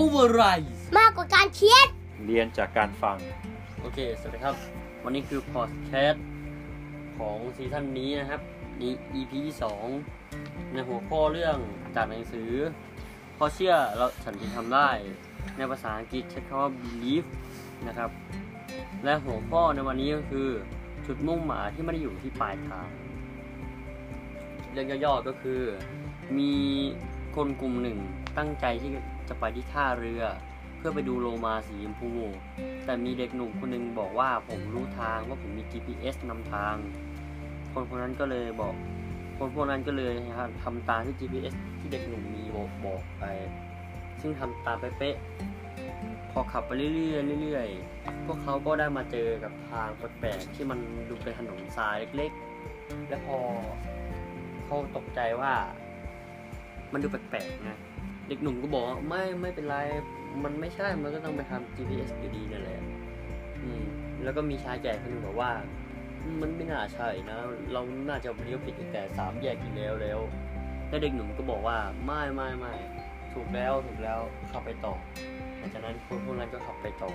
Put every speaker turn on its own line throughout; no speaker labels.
Override
มากกว่าการเขียน
เรียนจากการฟัง
โอเค สวัสดีครับ วันนี้คือพอดแคสต์ของซีซั่นนี้นะครับนี่ EP ที่สองในหัวข้อเรื่องจากหนังสือพอเชื่อเราฉันจะทำได้ ในภาษาอังกฤษใช้คำว่า believe นะครับ และหัวข้อในวันนี้ก็คือจุดมุ่งหมายที่ไม่ได้อยู่ที่ปลายทาง เรื่องย่อๆก็คือ มีคนกลุ่มหนึ่งตั้งใจที่ จะไปที่ท่าเรือ เพื่อไปดูโลมาสีชมพู แต่มีเด็กหนุ่มคนหนึงบอกว่าผมรู้ทางว่าผมมี GPS นำทาง คนคนนั้นก็เลยบอก คนพวกนั้นก็เลยนะครับทำตามที่ GPS ที่เด็กหนุ่มมีบอกบอกไป ซึ่งทำตามเป๊ะๆพอขับไปเรื่อยๆเรื่อยๆ พวกเขาก็ได้มาเจอกับทางแปลกๆที่มันดูเป็นถนนทรายเล็กๆ และพอเขาตกใจว่า มันดูแปลกๆนะ เด็กหนุ่มก็บอกว่าไม่ไม่เป็นไร มันไม่ใช่ มันก็ต้องไปทำ GPS อยู่ดีนั่นแหละอืมแล้วก็มีชายแก่คนหนึ่งบอกว่า มันไม่น่าใช่นะ เราน่าจะเลี้ยวผิดตั้งแต่สามแยกที่แล้วแล้วแล้วเด็กหนุ่มก็บอกว่าไม่ไม่ไม่ถูกแล้วถูกแล้วขับไปต่อหลังจากนั้นคนพวกนั้นก็ขับไปต่อ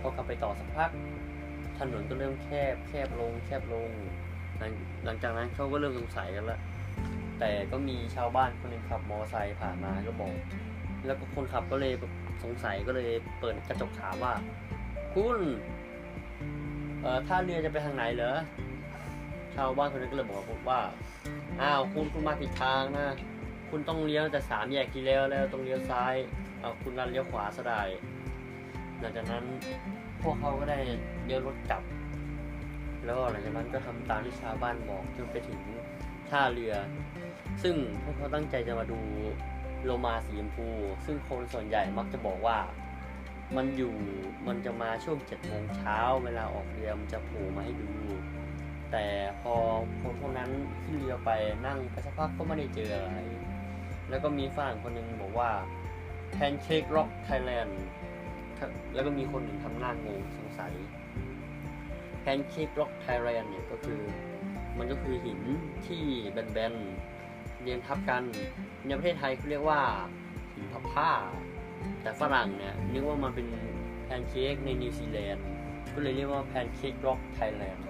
พอขับไปต่อสักพัก ถนนก็เริ่มแคบแคบลง แคบลง หลังจากนั้นเขาก็เริ่มสงสัยกันละ แต่ก็มีชาวบ้านคนหนึงขับมอไซค์ผ่านมาก็บอก แล้วก็คนขับก็เลยสงสัยก็เลยเปิดกระจกถามว่า คุณเอ่อท่าเรือจะไปทางไหนเหรอชาวบ้านคนนั้นก็เลยบอกว่าอ้าวคุณคุณมาผิดทางนะคุณต้องเลี้ยวแต่สามแยกที่แล้วแล้วต้องเลี้ยวซ้ายเอาคุณรันเลี้ยวขวาซะได้หลังจากนั้นพวกเขาก็ได้เลี้ยวรถกลับ แล้วหลังจากนั้นก็ทำตามที่ชาวบ้านบอกจนไปถึงท่าเรือ ซึ่งพวกเขาตั้งใจจะมาดูโลมาสีชมพู ซึ่งคนส่วนใหญ่มักจะบอกว่า มันอยู่มันจะมาช่วงเจ็ดโมงเช้าเวลาออกเรือมันจะโผล่มาให้ดู แต่พอคนพวกนั้นขึ้นเรือไปนั่งไปสักพักก็ไม่ได้เจออะไร แล้วก็มีฝรั่งคนหนึ่งบอกว่า Pancake Rock Thailand แล้วก็มีคนหนึ่งทำหน้างงสงสัย Pancake Rock Thailand เนี่ยก็คือ มันก็คือหินที่แบนๆ เรียงทับกัน ในประเทศไทยเขาเรียกว่าหินพับผ้า แต่ฝรั่งเนี่ยนึกว่ามันเป็นแพนเค้กในนิวซีแลนด์ก็เลยเรียกว่า Pancake Rock Thailand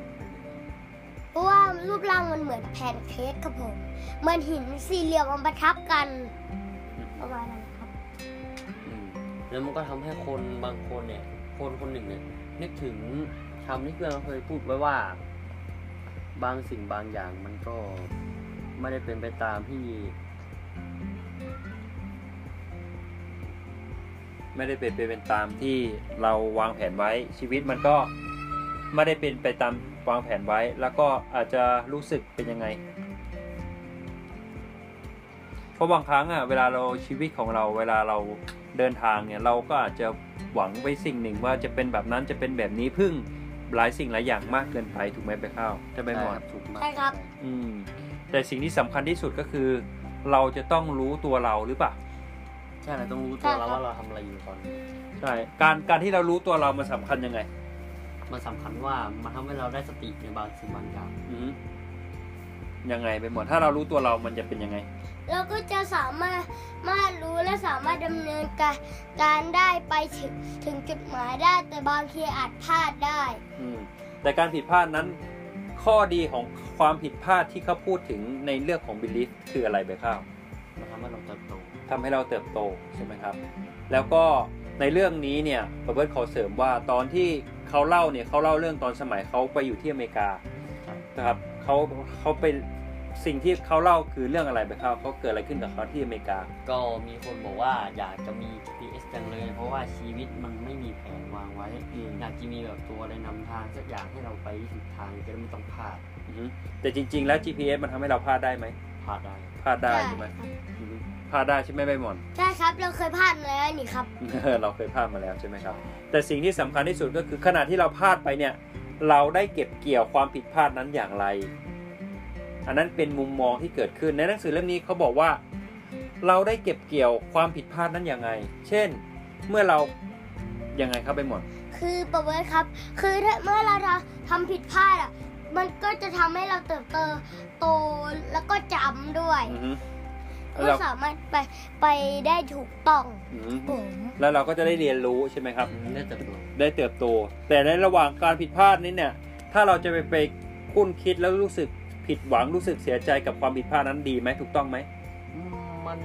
เพราะว่ารูปร่างมันเหมือนแพนเค้กครับผมเหมือนหินสี่เหลี่ยมมันประทับกันประมาณนั้นครับ
แล้วมันก็ทำให้คนบางคนเนี่ย คนคนหนึ่งเนี่ยนึกถึงคำที่เพื่อนเราเคยพูดไว้ว่า บางสิ่งบางอย่างมันก็ ไม่ได้เป็นไปตามที่
ไม่ได้เป็นไปเป็นตามที่เราวางแผนไว้ชีวิตมันก็ไม่ได้เป็นไปตามวางแผนไว้ แล้วก็อาจจะรู้สึกเป็นยังไงเพราะบางครั้งอะเวลาเราชีวิตของเราเวลาเราเดินทางเนี่ยเราก็อาจจะหวังไว้สิ่งหนึ่งว่าจะเป็นแบบนั้นจะเป็นแบบนี้พึ่งหลายสิ่งหลายอย่างมากเกินไปถูกไหมไปข้าวจะไปหมด
ถูกมาก
ใช่ครับ
อืม แต่สิ่งที่สำคัญที่สุดก็คือ เราจะต้องรู้ตัวเราหรือเปล่า
ใช่เราต้องรู้ตัวแล้วว่าเราทำอะไรอยู่ตอนนี้
ใช่การการที่เรารู้ตัวเรามันสำคัญยังไง
มันสำคัญว่ามันทำให้เราได้สติในบางสิ่งบางอย่าง
อืมยังไงไปหมดถ้าเรารู้ตัวเรามันจะเป็นยังไง
เราก็จะสามารถมารู้และสามารถดำเนินการการได้ไปถึงถึงจุดหมายได้แต่บางทีอาจพลาดได้
อืมแต่การผิดพลาดนั้น ข้อดีของความผิดพลาดที่เขาพูดถึงในเรื่องของ belief คืออะไรไปข้าว
มันทำให้เราเติบโต
ทำให้เราเติบโตใช่ไหมครับ แล้วก็ในเรื่องนี้เนี่ยเบิร์ตขอเสริมว่าตอนที่เขาเล่าเนี่ยเขาเล่าเรื่องตอนสมัยเขาไปอยู่ที่อเมริกา
ครับ
นะครับเขาเขาไป สิ่งที่เขาเล่าคือเรื่องอะไรไปข้าวเขาเกิดอะไรขึ้นกับเขาที่อเมริกา
ก็มีคนบอกว่าอยากจะมี GPS จังเลย เพราะว่าชีวิตมันไม่มีแผนวางไว้
อืม
อยากจะมีแบบตัวอะไรนำทางสักอย่างให้เราไปถูกทางจะได้ไม่ต้องพลาด
อือฮึแต่จริง ๆ แล้ว GPS มันทำให้เราพลาดได้ไหม
พลาดได้
พลาดได้ใช่ไหมอือฮึพลาดได้ใช่ไหมใบหมอน
ใช่ครับเราเคยพลาดมาแล้วนี่ครับ
เราเคยพลาดมาแล้วใช่ไหมครับ แต่สิ่งที่สำคัญที่สุดก็คือขณะที่เราพลาดไปเนี่ย เราได้เก็บเกี่ยวความผิดพลาดนั้นอย่างไร อันนั้นเป็นมุมมองที่เกิดขึ้นในหนังสือเล่มนี้เขาบอกว่า เราได้เก็บเกี่ยวความผิดพลาดนั้นอย่างไง เช่น เมื่อเรายังไงครับไปหมด
คือประเวิร์ดครับ คือถ้าเมื่อเราทำทำผิดพลาดอะ มันก็จะทำให้เราเติบโตโตแล้วก็จำด้วย
อือฮึ
ก็
เรา
สามารถไปไปได้ถูกต้อง
อืม
ผม
แล้วเราก็จะได้เรียนรู้ใช่ไหมครับ
ได้เติบโต
ได้เติบโต แต่ในระหว่างการผิดพลาดนี้เนี่ย ถ้าเราจะไปไปคุ้นคิดแล้วรู้สึก ผิดหวังรู้สึกเสียใจกับความผิดพลาดนั้นดีไหมถูกต้องไหม
อืมมัน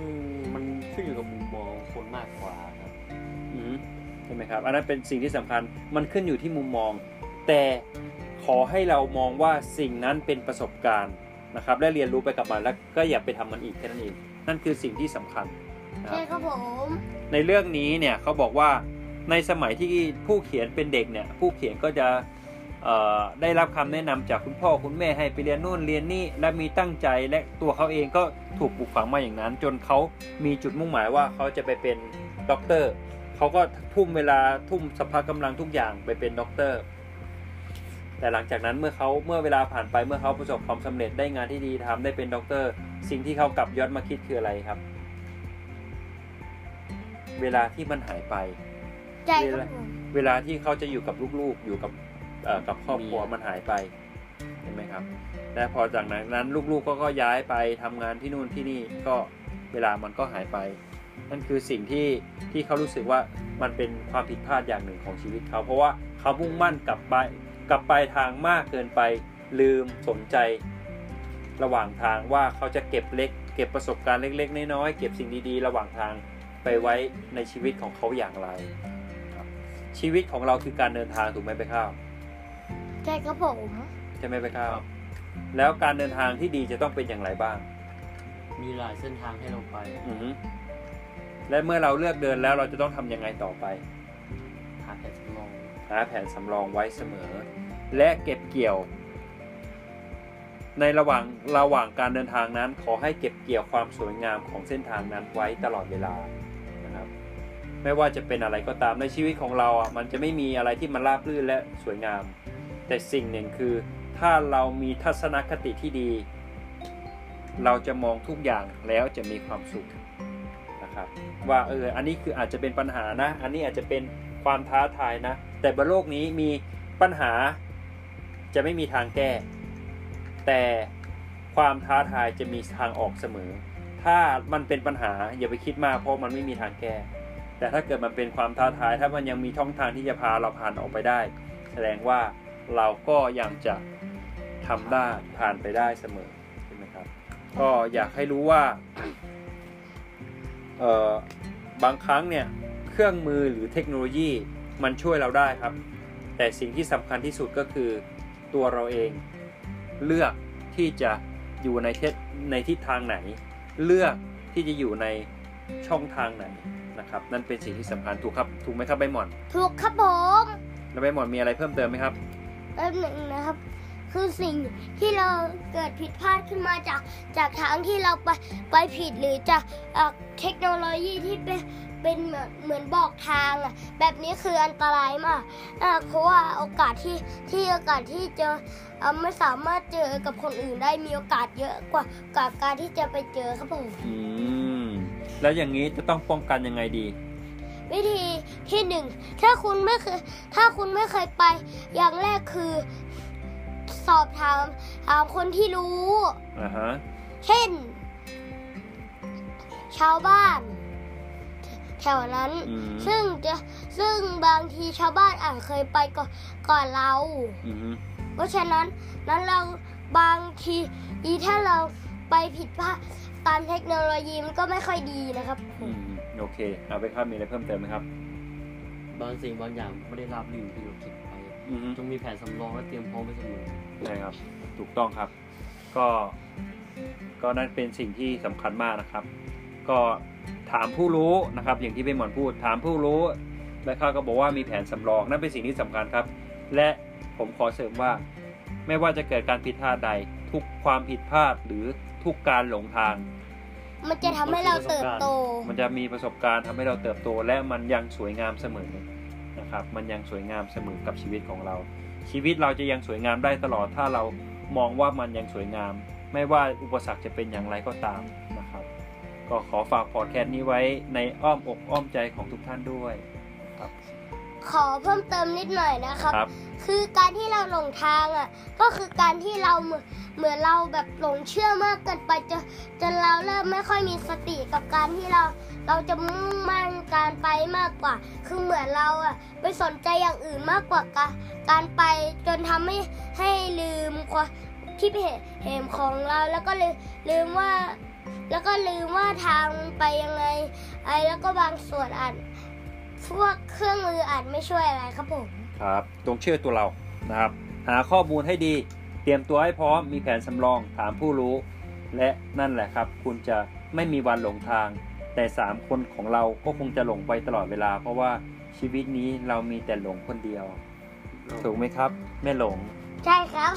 มันขึ้นอยู่กับมุมมองคนมากกว่าครับ
อืมใช่ไหมครับ อันนั้นเป็นสิ่งที่สำคัญมันขึ้นอยู่ที่มุมมอง แต่ขอให้เรามองว่าสิ่งนั้นเป็นประสบการณ์นะครับ และเรียนรู้ไปกับมันแล้วก็อย่าไปทำมันอีกแค่นั้นเองนั่นคือสิ่งที่สำคัญนะค
ใช่
รับ
ครับผม
ในเรื่องนี้เนี่ยเขาบอกว่าในสมัยที่ผู้เขียนเป็นเด็กเนี่ยผู้เขียนก็จะเอ่อ ได้รับคำแนะนำจากคุณพ่อคุณแม่ให้ไปเรียนนู่นเรียนนี่และมีตั้งใจและตัวเขาเองก็ถูกปลูกฝังมาอย่างนั้น จนเขามีจุดมุ่งหมายว่าเขาจะไปเป็นด็อกเตอร์เขาก็ทุ่มเวลาทุ่มสรรพกำลังทุกอย่างไปเป็นด็อกเตอร์แต่หลังจากนั้นเมื่อเขาเมื่อเวลาผ่านไปเมื่อเขาประสบความสำเร็จได้งานที่ดีทำได้เป็นด็อกเตอร์สิ่งที่เขากลับย้อนมาคิดคืออะไรครับ เวลาที่มันหายไป
ใช่ครับผม
เวลาที่เขาจะอยู่กับลูกๆอยู่กับเอ่อ กับครอบครัว
เมีย
มันหายไปเห็นไหมครับและพอจากนั้นลูกๆก็ก็ย้ายไปทำงานที่นู่นที่นี่ก็เวลามันก็หายไป นั่นคือสิ่งที่ที่เขารู้สึกว่ามันเป็นความผิดพลาดอย่างหนึ่งของชีวิตเขา เพราะว่าเขามุ่งมั่นกลับไปกลับไปทางมากเกินไปลืมสนใจระหว่างทางว่าเขาจะเก็บเล็ก เก็บประสบการณ์เล็ก ๆ น้อยๆเก็บสิ่งดีๆ ระหว่างทางไปไว้ในชีวิตของเขาอย่างไรครับชีวิตของเราคือการเดินทางถูกไหมไปข้าว
ใช่ครับผม
ใช่ไหมไปข้าวแล้วการเดินทางที่ดีจะต้องเป็นอย่างไรบ้าง
มีหลายเส้นทางให้เราไป
อือฮึและเมื่อเราเลือกเดินแล้วเราจะต้องทำยังไงต่อไป
หาแผนสำรอง
หาแผนสำรองไว้เสมอ และเก็บเกี่ยว ในระหว่างระหว่างการเดินทางนั้น ขอให้เก็บเกี่ยวความสวยงามของเส้นทางนั้นไว้ตลอดเวลานะครับ ไม่ว่าจะเป็นอะไรก็ตามในชีวิตของเราอะมันจะไม่มีอะไรที่มันราบรื่นและสวยงาม แต่สิ่งหนึ่งคือถ้าเรามีทัศนคติที่ดี เราจะมองทุกอย่างแล้วจะมีความสุขนะครับ ว่าเอออันนี้คืออาจจะเป็นปัญหานะ อันนี้อาจจะเป็นความท้าทายนะ แต่บนโลกนี้มีปัญหาจะไม่มีทางแก้ แต่ความท้าทายจะมีทางออกเสมอ ถ้ามันเป็นปัญหาอย่าไปคิดมากเพราะมันไม่มีทางแก้ แต่ถ้าเกิดมันเป็นความท้าทาย ถ้ามันยังมีช่องทางที่จะพาเราผ่านออกไปได้ แสดงว่า เราก็ยังจะทำได้ผ่านไปได้เสมอใช่ไหมครับ ก็อยากให้รู้ว่าเอ่อบางครั้งเนี่ยเครื่องมือหรือเทคโนโลยีมันช่วยเราได้ครับ แต่สิ่งที่สำคัญที่สุดก็คือตัวเราเองเลือกที่จะอยู่ในเทศในทิศทางไหน เลือกที่จะอยู่ในช่องทางไหนนะครับ นั่นเป็นสิ่งที่สำคัญถูกครับ ถูกไหมครับใบหมอน
ถูกครับผม
แล้วใบหมอนมีอะไรเพิ่มเติมไหมครับ
แป๊บหนึ่งนะครับ คือสิ่งที่เราเกิดผิดพลาดขึ้นมาจากจากทางที่เราไปไปผิดหรือจากเทคโนโลยีที่เป็นเป็นเหมือนเหมือนบอกทางอะแบบนี้คืออันตรายมากเพราะว่าโอกาสที่ที่โอกาสที่จะเอ่อไม่สามารถเจอกับคนอื่นได้มีโอกาสเยอะกว่ากับการที่จะไปเจอครับผม
อืมแล้วอย่างนี้จะต้องป้องกันยังไงดี
วิธีที่หนึ่งถ้าคุณไม่เคยถ้าคุณไม่เคยไป อย่างแรกคือ สอบถามถามคนที่รู้
อ่าฮะ
เช่น ชาวบ้าน แถวนั้น
อืม
ซึ่งจะซึ่งบางทีชาวบ้านอาจเคยไปก่อนก่อนเรา
อืม
เพราะฉะนั้นนั้นเราบางทีอีถ้าเราไปผิดพลาดตามเทคโนโลยีมันก็ไม่ค่อยดีนะครับ
อืม โอเคเอาไปครับมีอะไรเพิ่มเติมไหมครับ
บางสิ่งบางอย่างไม่ได้รับรื่นที่เราคิดไป
อืม
จงมีแผนสำรองและเตรียมพร้อมไว้เสมอ
ใช่ครับ ถูกต้องครับ ก็ ก็นั่นเป็นสิ่งที่สำคัญมากนะครับ ก็ถามผู้รู้นะครับ อย่างที่เป็นหมอนพูด ถามผู้รู้และข้าก็บอกว่ามีแผนสำรองนั่นเป็นสิ่งที่สำคัญครับ และผมขอเสริมว่า ไม่ว่าจะเกิดการผิดพลาดใด ทุกความผิดพลาดหรือทุกการหลงทาง
มันจะทำให้เราเติบโต
มันจะมีประสบการณ์ทำให้เราเติบโต และมันยังสวยงามเสมอนะครับ มันยังสวยงามเสมอกับชีวิตของเรา ชีวิตเราจะยังสวยงามได้ตลอดถ้าเรามองว่ามันยังสวยงาม ไม่ว่าอุปสรรคจะเป็นอย่างไรก็ตามนะครับ ก็ขอฝากพอดแคสต์นี้ไว้ในอ้อมอกอ้อมใจของทุกท่านด้วยครับ
ขอเพิ่มเติมนิดหน่อยนะครับ
ครับ
คือการที่เราหลงทางอะ ก็คือการที่เราเหมือนเหมือนเราแบบหลงเชื่อมากเกินไปจนจนเราเริ่มไม่ค่อยมีสติกับการที่เรา เราจะมุ่งมั่นการไปมากกว่า คือเหมือนเราอะไปสนใจอย่างอื่นมากกว่าการการไปจนทำให้ให้ลืมความที่เหตุของเราแล้วก็ลืมลืมว่า แล้วก็ลืมว่าทางไปยังไงไอ้แล้วก็บางส่วนอาจ พวกเครื่องมืออาจไม่ช่วยอะไรครับผม
ครับตรงเชื่อตัวเรานะครับ หาข้อมูลให้ดี เตรียมตัวให้พร้อมมีแผนสำรองถามผู้รู้ และนั่นแหละครับ คุณจะไม่มีวันหลงทาง แต่สามคนของเราก็คงจะหลงไปตลอดเวลา เพราะว่าชีวิตนี้เรามีแต่หลงคนเดียว ถูกไหมครับแม่หลง
ใช่ครับ